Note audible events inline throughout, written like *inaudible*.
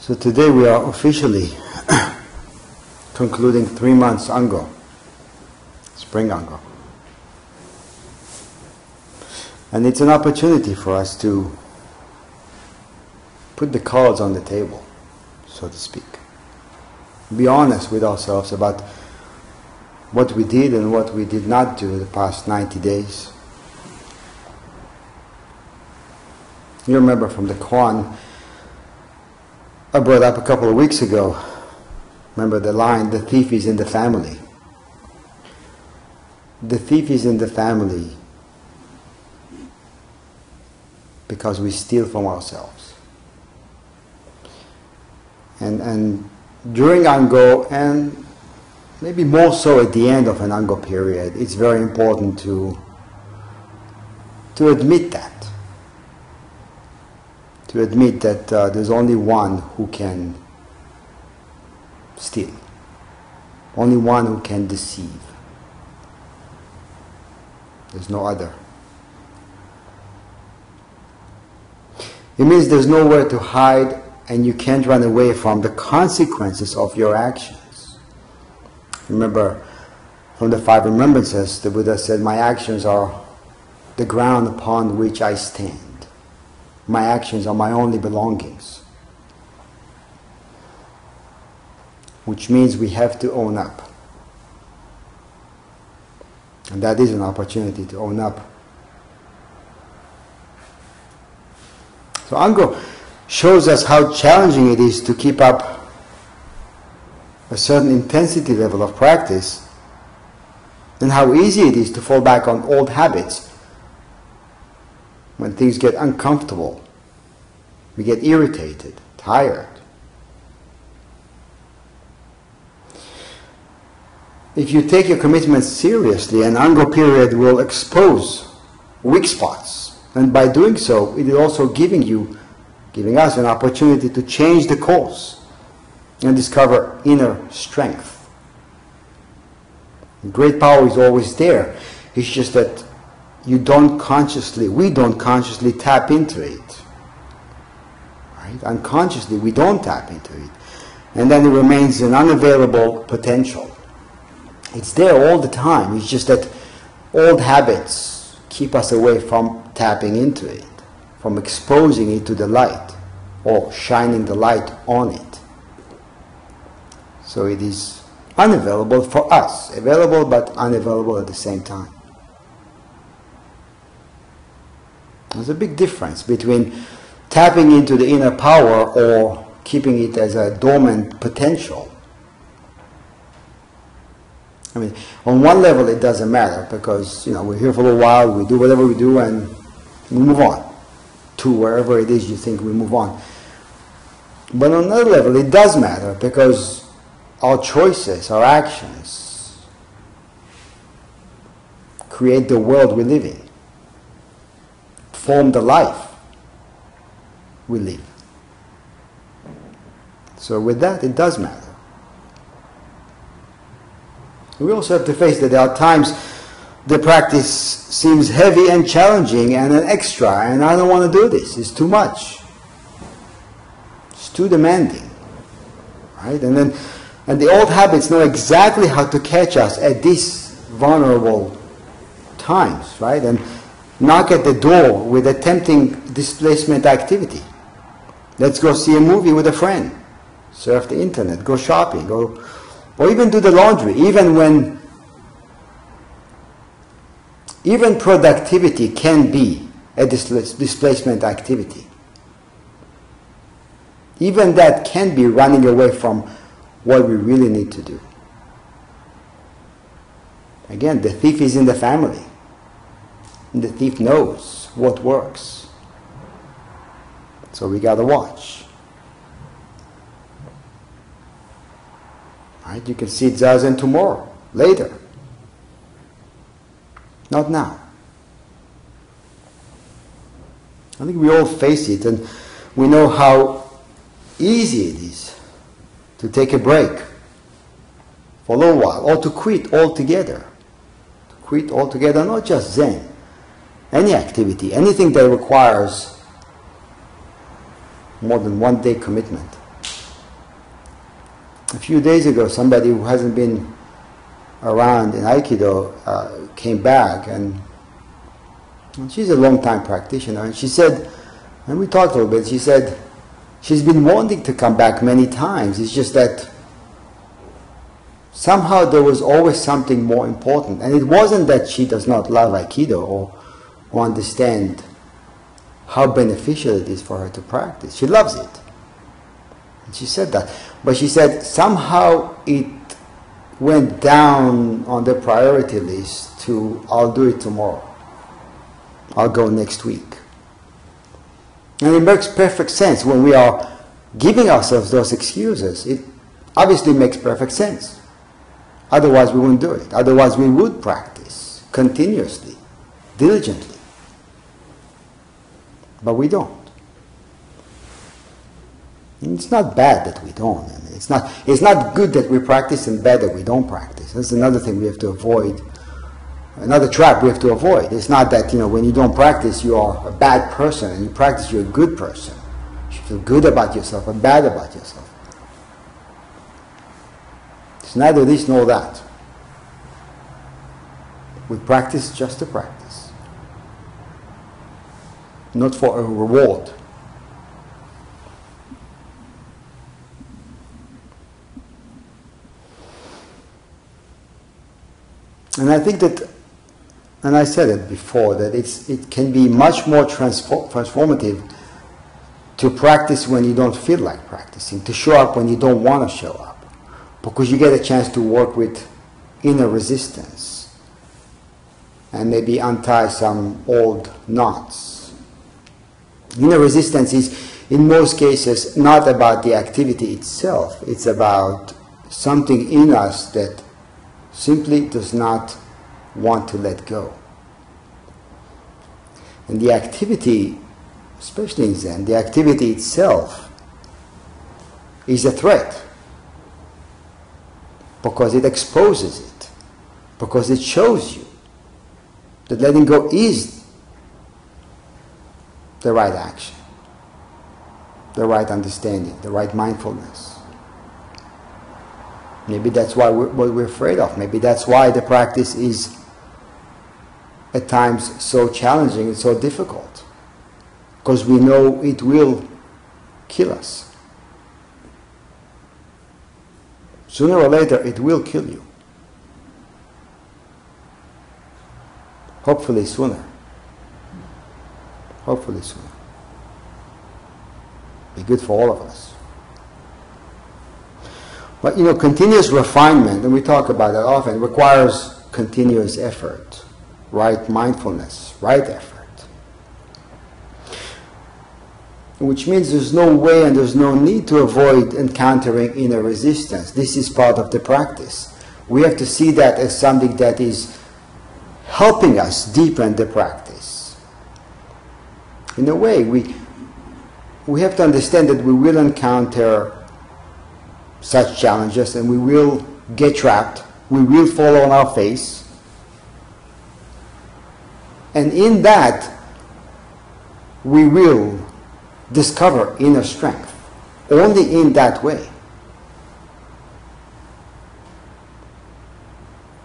So today we are officially *coughs* concluding three months Ango, spring Ango. And it's an opportunity for us to put the cards on the table, so to speak. Be honest with ourselves about what we did and what we did not do the past 90 days. You remember from the Koan I brought up a couple of weeks ago. Remember the line, the thief is in the family. The thief is in the family because we steal from ourselves. And, and during Ango, and maybe more so at the end of an Ango period, it's very important to, to admit that. To admit that uh, there's only one who can steal, only one who can deceive. There's no other. It means there's nowhere to hide and you can't run away from the consequences of your actions. Remember, from the five remembrances, the Buddha said, My actions are the ground upon which I stand. My actions are my only belongings. Which means we have to own up. And that is an opportunity to own up So Ango shows us how challenging it is to keep up a certain intensity level of practice and how easy it is to fall back on old habits when things get uncomfortable. We get irritated, tired. If you take your commitment seriously, an Ango period will expose weak spots and by doing so, it is also giving you, giving us an opportunity to change the course and discover inner strength. Great power is always there. It's just that you don't consciously, we don't consciously tap into it. Right? Unconsciously, we don't tap into it. And then it remains an unavailable potential. It's there all the time. It's just that old habits keep us away from tapping into it, from exposing it to the light or shining the light on it. So it is unavailable for us, available but unavailable at the same time. There's a big difference between tapping into the inner power or keeping it as a dormant potential. I mean, on one level it doesn't matter because, you know, we're here for a while, we do whatever we do and we move on to wherever it is you think we move on. But on another level, it does matter because our choices, our actions, create the world we live in, the life we live. So with that, it does matter. We also have to face that there are times the practice seems heavy and challenging and an extra, and I don't want to do this. It's too much. It's too demanding. Right? And then and the old habits know exactly how to catch us at these vulnerable times, right? And knock at the door with a tempting displacement activity. Let's go see a movie with a friend, surf the internet, go shopping, go, or even do the laundry, even when even productivity can be a displacement activity. Even that can be running away from what we really need to do. Again, the thief is in the family. The thief knows what works. So we gotta watch. Right? You can see Zazen tomorrow, later. Not now. I think we all face it and we know how easy it is to take a break for a little while or to quit altogether. To quit altogether, not just Zen, any activity, anything that requires more than one day commitment. A few days ago, somebody who hasn't been around in Aikido uh, came back, and, and she's a long time practitioner, and she said, and we talked a little bit, she said, she's been wanting to come back many times. It's just that somehow there was always something more important. And it wasn't that she does not love Aikido or, or understand how beneficial it is for her to practice. She loves it. And she said that. But she said somehow it went down on the priority list to I'll do it tomorrow. I'll go next week. And it makes perfect sense when we are giving ourselves those excuses. It obviously makes perfect sense. Otherwise, we wouldn't do it. Otherwise, we would practice continuously, diligently. But we don't. And it's not bad that we don't. I mean, it's not. It's not good that we practice and bad that we don't practice. That's another thing we have to avoid. Another trap we have to avoid. It's not that you know when you don't practice you are a bad person, and you practice you're a good person. You feel good about yourself or bad about yourself. It's neither this nor that. We practice just to practice, not for a reward. And I think that, and I said it before, that it's, it can be much more transform, transformative to practice when you don't feel like practicing, to show up when you don't want to show up, because you get a chance to work with inner resistance and maybe untie some old knots. Inner resistance is, in most cases, not about the activity itself, it's about something in us that simply does not want to let go. And the activity, especially in Zen, the activity itself is a threat because it exposes it, because it shows you that letting go is the right action, the right understanding, the right mindfulness. Maybe that's why we're, what we're afraid of. Maybe that's why the practice is at times so challenging and so difficult. Because we know it will kill us. Sooner or later, it will kill you. Hopefully sooner. Hopefully soon. Be good for all of us. But you know, continuous refinement, and we talk about that often, requires continuous effort, right mindfulness, right effort. Which means there's no way and there's no need to avoid encountering inner resistance. This is part of the practice. We have to see that as something that is helping us deepen the practice. In a way, we, we have to understand that we will encounter such challenges and we will get trapped. We will fall on our face. And in that, we will discover inner strength. Only in that way.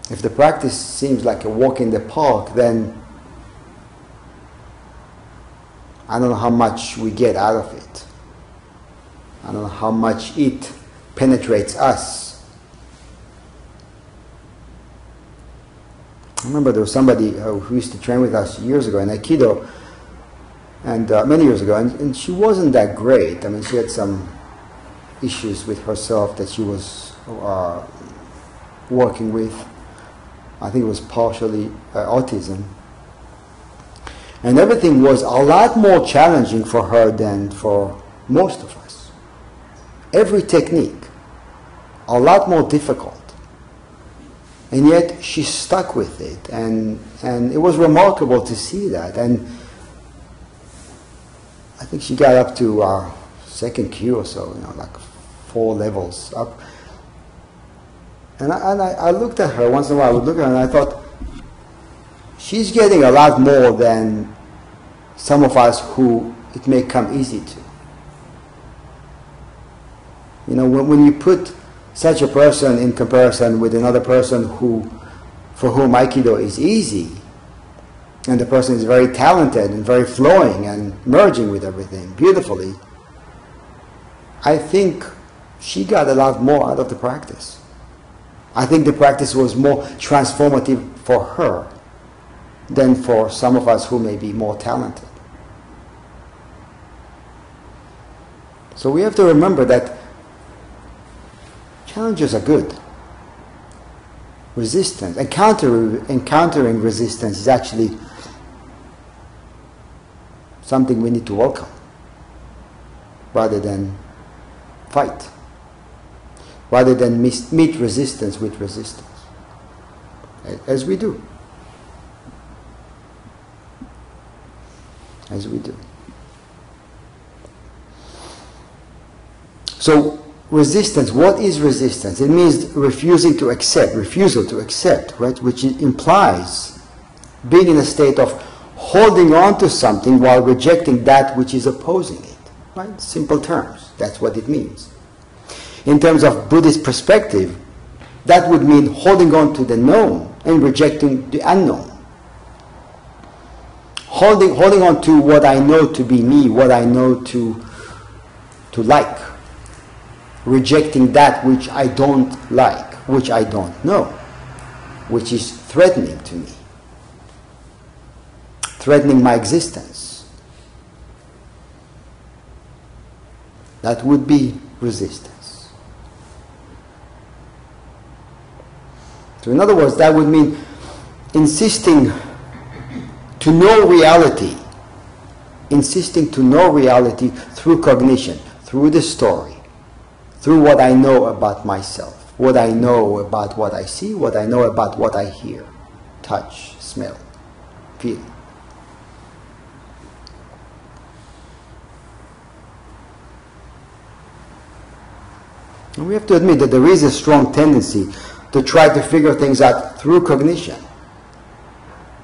If the practice seems like a walk in the park, then I don't know how much we get out of it. I don't know how much it penetrates us. I remember there was somebody who used to train with us years ago in Aikido, and uh, many years ago, and, and, she wasn't that great. I mean, she had some issues with herself that she was uh, working with. I think it was partially uh, autism. And everything was a lot more challenging for her than for most of us. Every technique a lot more difficult. And yet she stuck with it, and, and it was remarkable to see that. And I think she got up to uh, second kyu or so, you know, like four levels up. And I, and I, I looked at her once in a while, I would look at her and I thought, she's getting a lot more than some of us who it may come easy to. You know, when, when you put such a person in comparison with another person who, for whom Aikido is easy, and the person is very talented and very flowing and merging with everything beautifully, I think she got a lot more out of the practice. I think the practice was more transformative for her than for some of us who may be more talented. So we have to remember that challenges are good. Resistance, encountering, encountering resistance is actually something we need to welcome rather than fight, rather than meet resistance with resistance, as we do. As we do. So, resistance, what is resistance? It means refusing to accept, refusal to accept, right? Which implies being in a state of holding on to something while rejecting that which is opposing it. Right? Simple terms. That's what it means. In terms of Buddhist perspective, that would mean holding on to the known and rejecting the unknown. Holding, holding on to what I know to be me, what I know to, to like. Rejecting that which I don't like, which I don't know, which is threatening to me threatening my existence. That would be resistance. So, in other words, that would mean insisting to know reality, insisting to know reality through cognition, through the story, through what I know about myself, what I know about what I see, what I know about what I hear, touch, smell, feel. And we have to admit that there is a strong tendency to try to figure things out through cognition.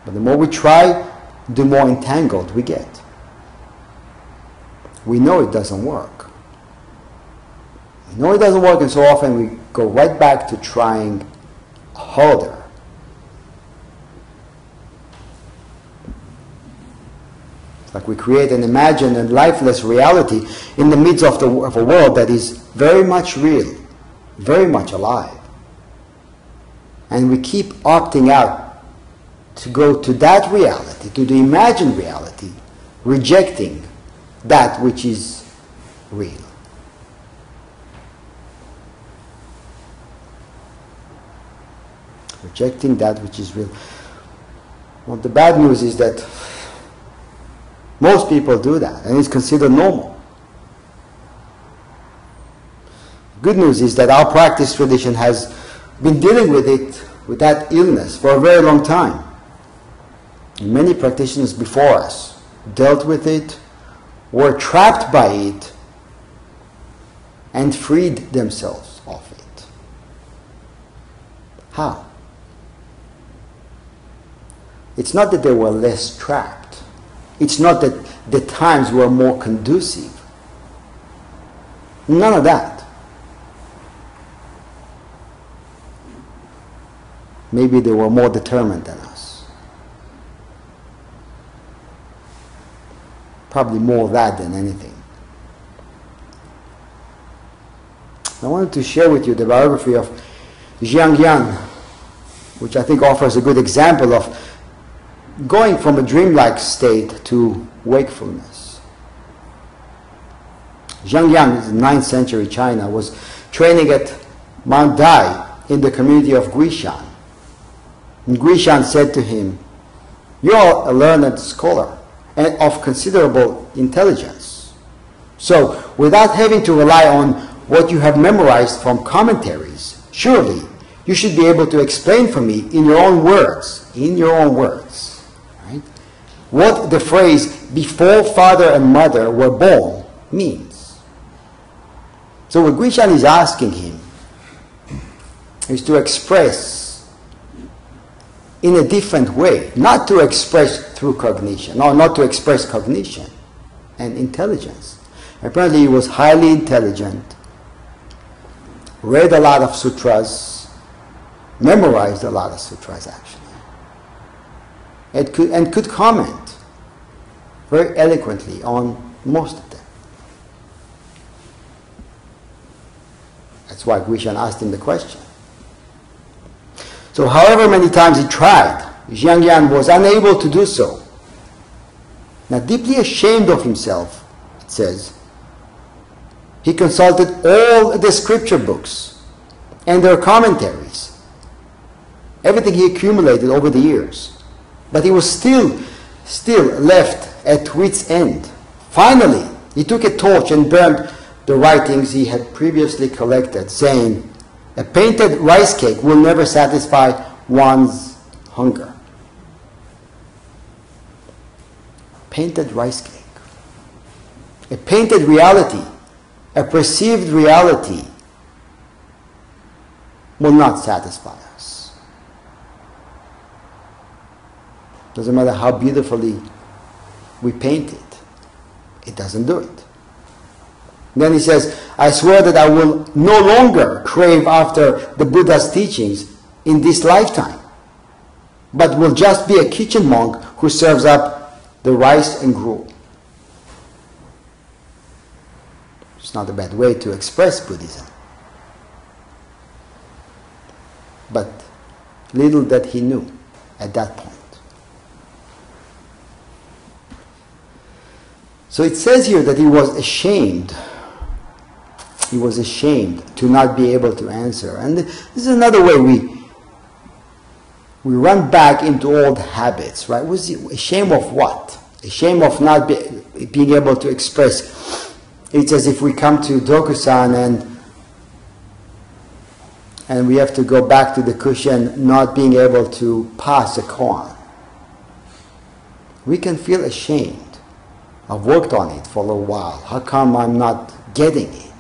But the more we try, the more entangled we get. We know it doesn't work. We know it doesn't work, and so often we go right back to trying harder. like we create an imagined and lifeless reality in the midst of, the, of a world that is very much real, very much alive. And we keep opting out to go to that reality, to the imagined reality, rejecting that which is real. Rejecting that which is real. Well, the bad news is that most people do that, and it's considered normal. Good news is that our practice tradition has been dealing with it, with that illness, for a very long time. Many practitioners before us dealt with it, were trapped by it, and freed themselves of it. How? It's not that they were less trapped it's not that the times were more conducive. None of that. Maybe they were more determined than us. Probably more that than anything. I wanted to share with you the biography of Zhang Yan, which I think offers a good example of going from a dreamlike state to wakefulness. Zhang Yan, in 9th century China, was training at Mount Dai in the community of Guishan. And Guishan said to him, You are a learned scholar and of considerable intelligence. So, without having to rely on what you have memorized from commentaries, surely you should be able to explain for me in your own words, in your own words, what the phrase before father and mother were born means. So what Guishan is asking him is to express in a different way, not to express through cognition, or not to express cognition and intelligence. Apparently he was highly intelligent, read a lot of sutras, memorized a lot of sutras actually, and could, and could comment very eloquently on most of them. That's why Guishan asked him the question. So however many times he tried, Zhang Yan was unable to do so. Now deeply ashamed of himself, it says, he consulted all the scripture books and their commentaries, everything he accumulated over the years. But he was still, still left at wit's end. Finally, he took a torch and burned the writings he had previously collected, saying, A painted rice cake will never satisfy one's hunger. Painted rice cake. A painted reality, a perceived reality, will not satisfy us. Doesn't matter how beautifully we paint it, it doesn't do it. Then he says, I swear that I will no longer crave after the Buddha's teachings in this lifetime, but will just be a kitchen monk who serves up the rice and gruel. It's not a bad way to express Buddhism. But little that he knew at that point. So it says here that he was ashamed he was ashamed to not be able to answer. And this is another way we we run back into old habits, right? Was ashamed of what? Ashamed of not be, being able to express. It's as if we come to Dokusan and and we have to go back to the cushion not being able to pass a koan. We can feel ashamed. I've worked on it for a while. How come I'm not getting it?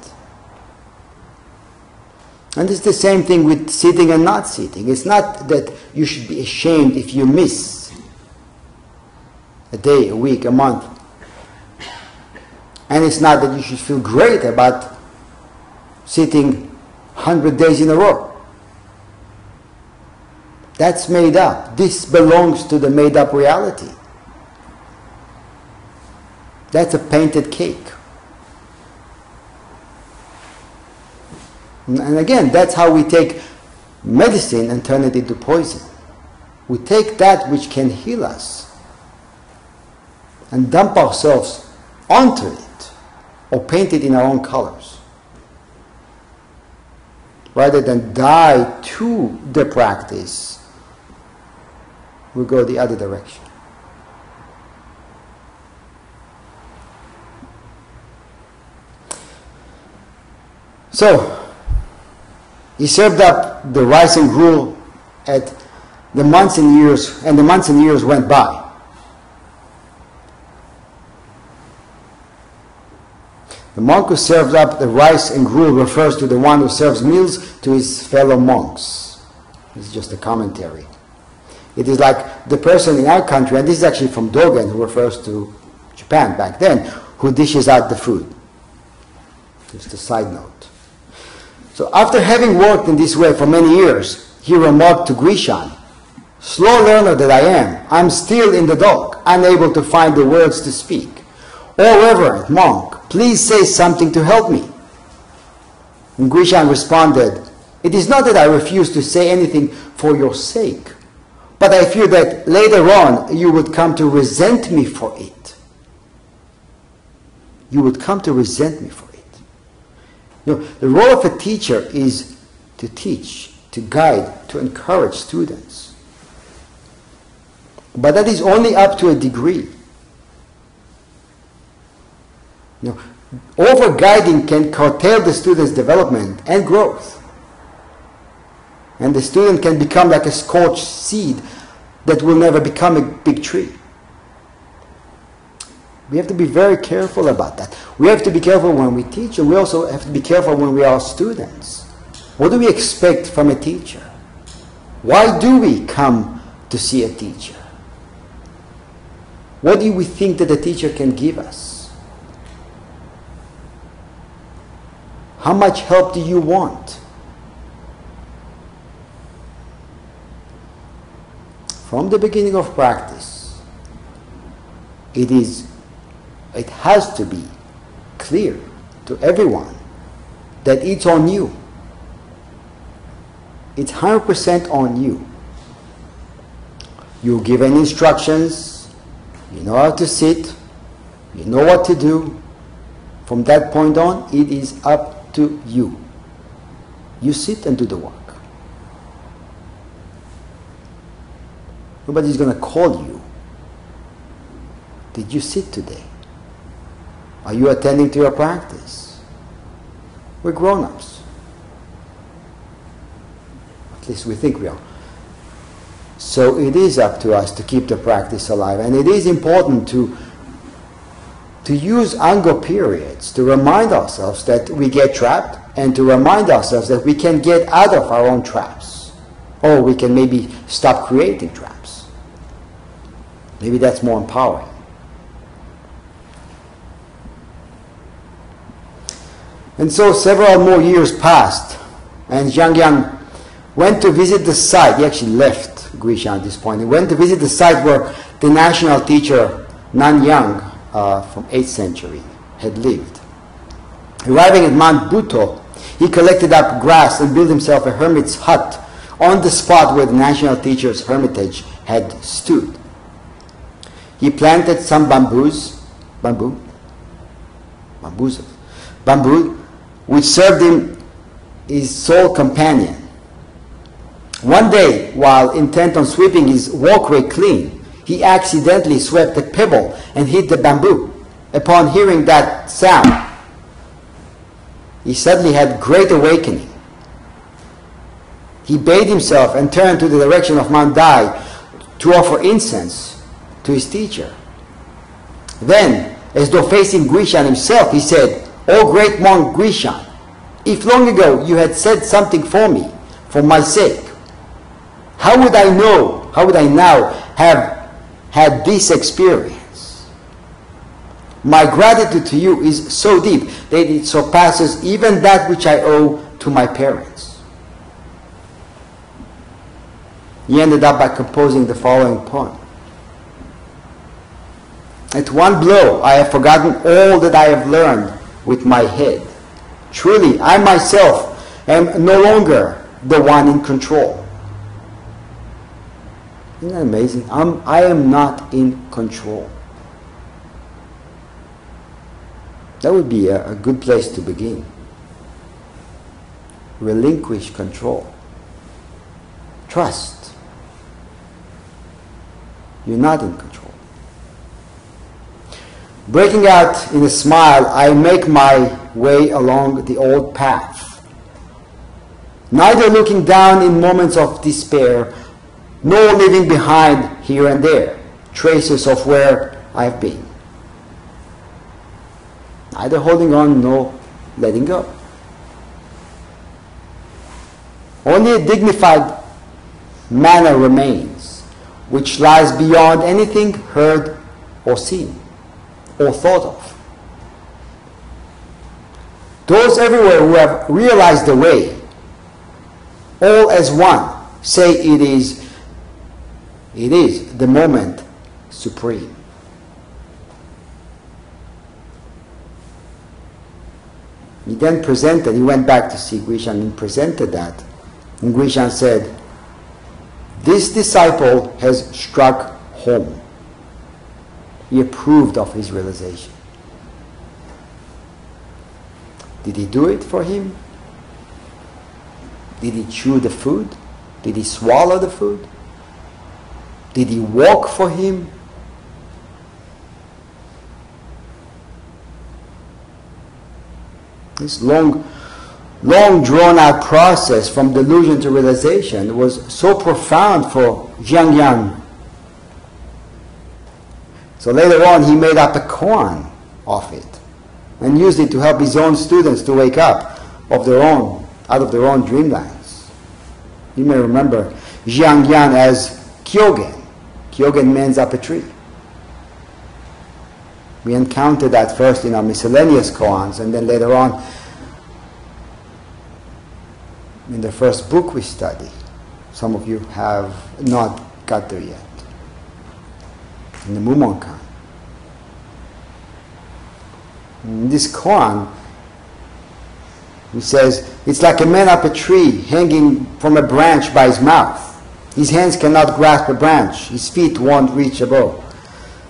And it's the same thing with sitting and not sitting. It's not that you should be ashamed if you miss a day, a week, a month. And it's not that you should feel great about sitting 100 days in a row. That's made up. This belongs to the made up reality. That's a painted cake. And again, that's how we take medicine and turn it into poison. We take that which can heal us and dump ourselves onto it or paint it in our own colors. Rather than die to the practice, we go the other direction. So, he served up the rice and gruel at the months and years, and the months and years went by. The monk who serves up the rice and gruel refers to the one who serves meals to his fellow monks. This is just a commentary. It is like the person in our country, and this is actually from Dogen, who refers to Japan back then, who dishes out the food. Just a side note. So after having worked in this way for many years, he remarked to Guishan, Slow learner that I am, I'm still in the dark, unable to find the words to speak. O reverend monk, please say something to help me. And Guishan responded, It is not that I refuse to say anything for your sake, but I fear that later on you would come to resent me for it. You would come to resent me for it. Know, the role of a teacher is to teach, to guide, to encourage students. But that is only up to a degree. Know, over guiding can curtail the student's development and growth. And the student can become like a scorched seed that will never become a big tree. We have to be very careful about that. We have to be careful when we teach, and we also have to be careful when we are students. What do we expect from a teacher? Why do we come to see a teacher? What do we think that a teacher can give us? How much help do you want? From the beginning of practice, it is it has to be clear to everyone that it's on you. It's 100% on you. You're given instructions, you know how to sit, you know what to do. From that point on, it is up to you. You sit and do the work. Nobody's going to call you. Did you sit today? Are you attending to your practice? We're grown ups. At least we think we are. So it is up to us to keep the practice alive. And it is important to, to use Ango periods to remind ourselves that we get trapped and to remind ourselves that we can get out of our own traps. Or we can maybe stop creating traps. Maybe that's more empowering. And so several more years passed, and Zhang Yan went to visit the site. He actually left Guishan at this point. He went to visit the site where the national teacher Nan Yang uh, from 8th century had lived. Arriving at Mount Buto, he collected up grass and built himself a hermit's hut on the spot where the national teacher's hermitage had stood. He planted some bamboos, bamboo, bamboos, bamboo, which served him his sole companion. One day, while intent on sweeping his walkway clean, he accidentally swept a pebble and hit the bamboo. Upon hearing that sound, he suddenly had great awakening. He bathed himself and turned to the direction of Mount Dai to offer incense to his teacher. Then, as though facing Guishan himself, he said, O great monk Guishan, if long ago you had said something for me, for my sake, how would I know, how would I now have had this experience? My gratitude to you is so deep that it surpasses even that which I owe to my parents. He ended up by composing the following poem. At one blow, I have forgotten all that I have learned with my head. Truly, I myself am no longer the one in control. Isn't that amazing? I'm, I am not in control. That would be a, a good place to begin. Relinquish control. Trust. You're not in control. Breaking out in a smile, I make my way along the old path. Neither looking down in moments of despair, nor leaving behind here and there traces of where I've been. Neither holding on nor letting go. Only a dignified manner remains, which lies beyond anything heard or seen or thought of. Those everywhere who have realized the way, all as one, say it is, it is the moment supreme. He then presented, he went back to see Guishan and presented that. And Guishan said, This disciple has struck home. He approved of his realization. Did he do it for him? Did he chew the food? Did he swallow the food? Did he walk for him? This long, long drawn out process from delusion to realization was so profound for Zhang Yan. So later on, he made up a koan of it and used it to help his own students to wake up of their own, out of their own dreamlands. You may remember Zhang Yan as Kyogen. Kyogen means up a tree. We encountered that first in our miscellaneous koans, and then later on in the first book we study. Some of you have not got there yet. In the Mumonkan. In this koan, he says, it's like a man up a tree hanging from a branch by his mouth. His hands cannot grasp a branch. His feet won't reach above.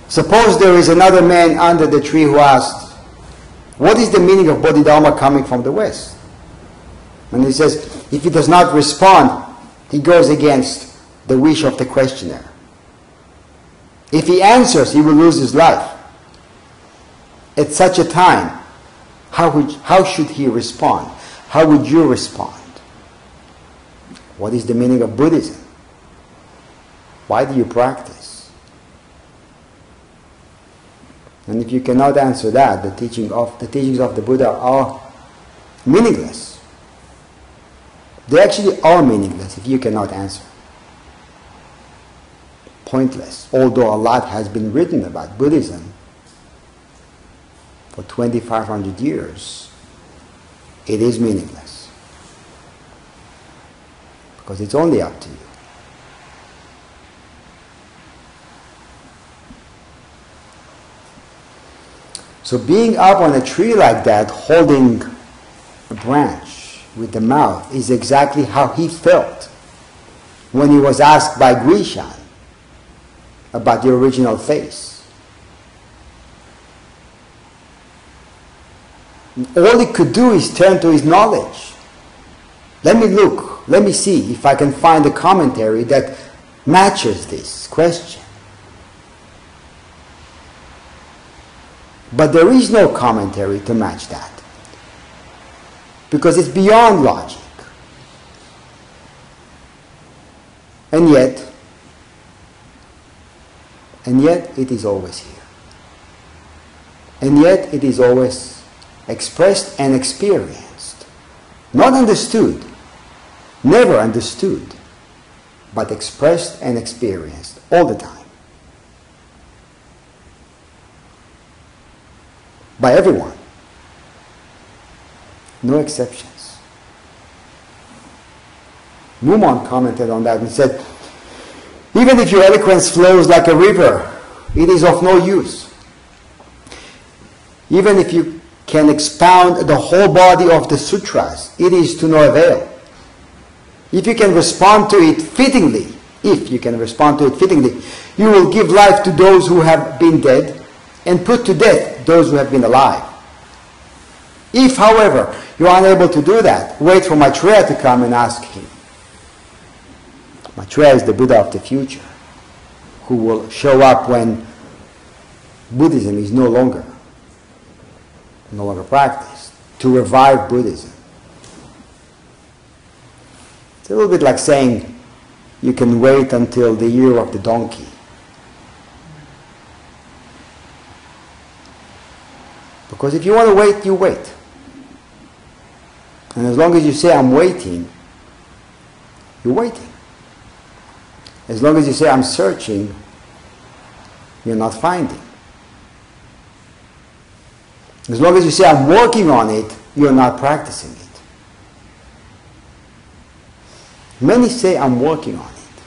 Suppose there is another man under the tree who asks, what is the meaning of Bodhidharma coming from the West? And he says, if he does not respond, he goes against the wish of the questioner. If he answers, he will lose his life. At such a time, how, would, how should he respond? How would you respond? What is the meaning of Buddhism? Why do you practice? And if you cannot answer that, the teaching of the teachings of the Buddha are meaningless. They actually are meaningless if you cannot answer. Pointless. Although a lot has been written about Buddhism for 2500 years, it is meaningless. Because it's only up to you. So being up on a tree like that, holding a branch with the mouth, is exactly how he felt when he was asked by Guishan about the original face. All he could do is turn to his knowledge. Let me look, let me see if I can find a commentary that matches this question. But there is no commentary to match that. Because it's beyond logic. And yet, and yet it is always here. And yet it is always expressed and experienced. Not understood, never understood, but expressed and experienced all the time. by everyone. No exceptions. Mumon commented on that and said, even if your eloquence flows like a river, it is of no use. Even if you can expound the whole body of the sutras, it is to no avail. If you can respond to it fittingly, if you can respond to it fittingly, you will give life to those who have been dead and put to death those who have been alive. If, however, you are unable to do that, wait for Maitreya to come and ask him. Maitreya is the Buddha of the future, who will show up when Buddhism is no longer, no longer practiced, to revive Buddhism. It's a little bit like saying you can wait until the year of the donkey. Because if you want to wait, you wait. And as long as you say, I'm waiting, you're waiting. As long as you say, I'm searching, you're not finding. As long as you say, I'm working on it, you're not practicing it. Many say, I'm working on it.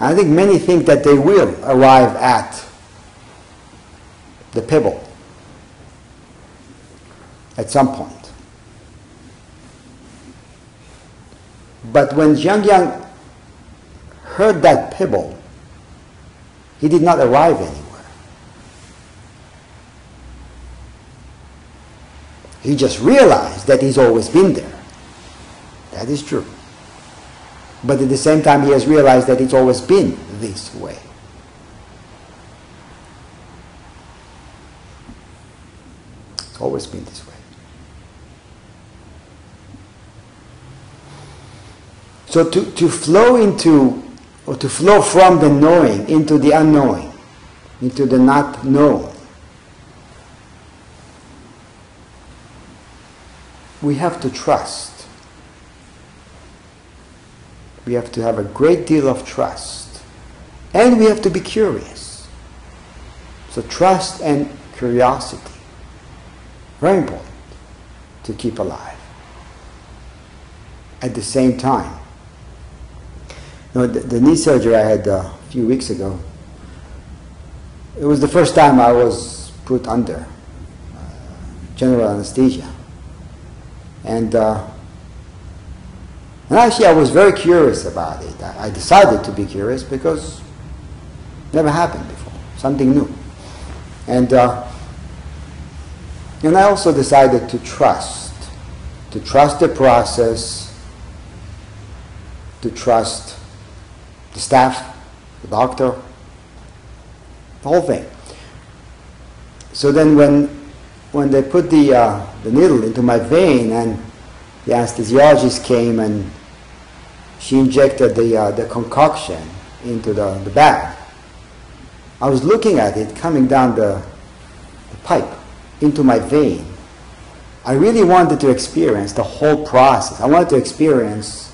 I think many think that they will arrive at the pebble at some point. But when Zhang Yan heard that pebble, he did not arrive anywhere. He just realized that he's always been there. That is true. But at the same time, he has realized that it's always been this way. It's always been this way. So to, to flow into, or to flow from the knowing into the unknowing, into the not known, we have to trust. We have to have a great deal of trust. And we have to be curious. So trust and curiosity. Very important to keep alive. At the same time, no, the, the knee surgery I had uh, few weeks ago. It was the first time I was put under uh, general anesthesia. And, uh, and actually, I was very curious about it. I, I decided to be curious because it never happened before, something new. And, uh, and I also decided to trust, to trust the process, to trust the staff, the doctor, the whole thing. So then when, when they put the, uh, the needle into my vein and the anesthesiologist came and she injected the, uh, the concoction into the, the bag, I was looking at it coming down the, the pipe into my vein. I really wanted to experience the whole process. I wanted to experience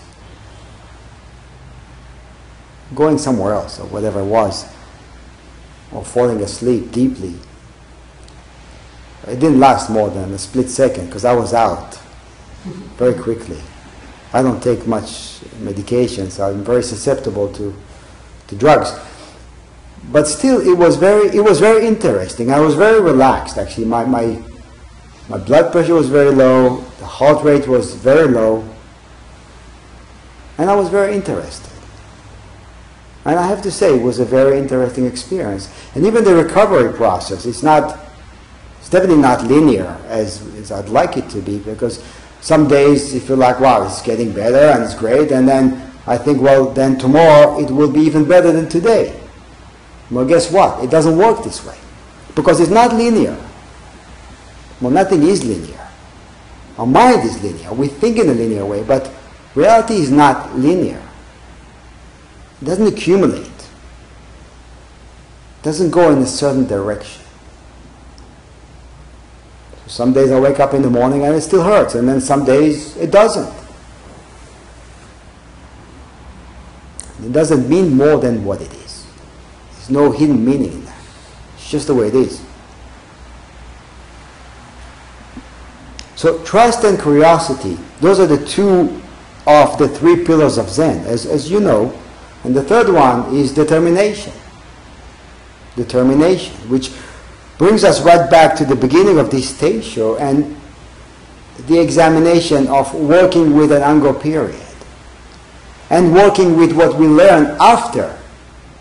going somewhere else or whatever it was, or falling asleep deeply. It didn't last more than a split second because I was out very quickly. I don't take much medication, so I'm very susceptible to, to drugs. But still, it was very, it was very interesting. I was very relaxed, actually. My, my, my blood pressure was very low, the heart rate was very low, and I was very interested. And I have to say, it was a very interesting experience. And even the recovery process, it's not, it's definitely not linear as, as I'd like it to be because some days you feel like, wow, it's getting better and it's great. And then I think, well, then tomorrow it will be even better than today. Well, guess what? It doesn't work this way because it's not linear. Well, nothing is linear. Our mind is linear. We think in a linear way, but reality is not linear. It doesn't accumulate. It doesn't go in a certain direction. So some days I wake up in the morning and it still hurts, and then some days it doesn't. It doesn't mean more than what it is. There's no hidden meaning in that. It's just the way it is. So trust and curiosity, those are the two of the three pillars of Zen. As, as you know, and the third one is determination. Determination, which brings us right back to the beginning of this stage show and the examination of working with an ango period and working with what we learn after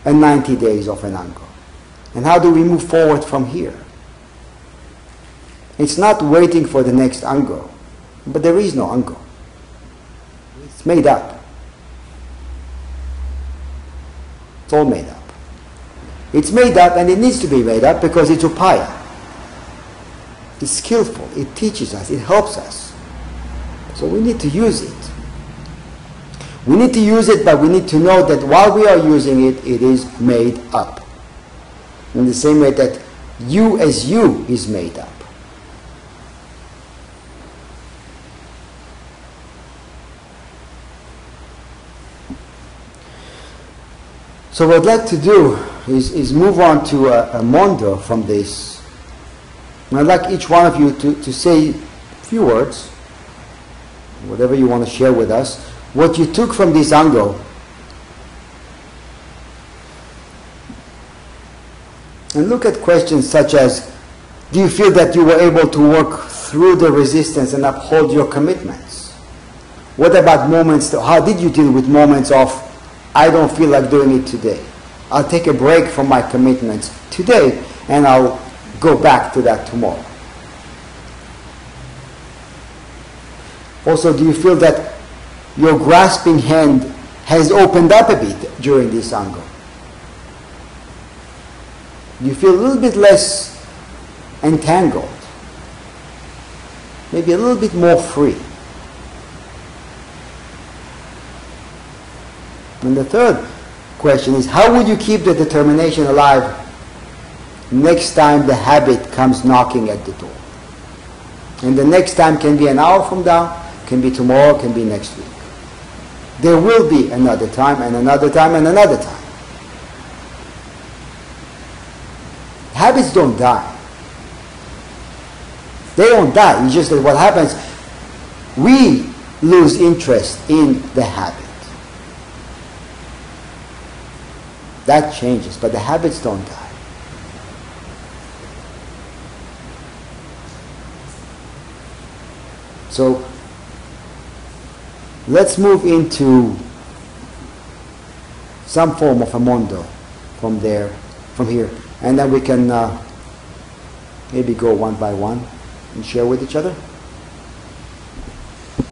a 90 days of an ango. And how do we move forward from here? It's not waiting for the next ango, but there is no ango. It's made up. It's all made up. It's made up and it needs to be made up because it's upaya. It's skillful. It teaches us. It helps us. So we need to use it. We need to use it, but we need to know that while we are using it, it is made up. In the same way that you as you is made up. So what I'd like to do is, is move on to a, a mondo from this. And I'd like each one of you to, to say a few words, whatever you want to share with us, what you took from this ango. And look at questions such as, do you feel that you were able to work through the resistance and uphold your commitments? What about moments, how did you deal with moments of I don't feel like doing it today. I'll take a break from my commitments today and I'll go back to that tomorrow. Also, do you feel that your grasping hand has opened up a bit during this ango? You feel a little bit less entangled, maybe a little bit more free. And the third question is how would you keep the determination alive next time the habit comes knocking at the door? And the next time can be an hour from now, can be tomorrow, can be next week. There will be another time and another time and another time. Habits don't die. They don't die. It's just that what happens, we lose interest in the habit. That changes, but the habits don't die. So let's move into some form of a mondo from there, from here, and then we can uh, maybe go one by one and share with each other.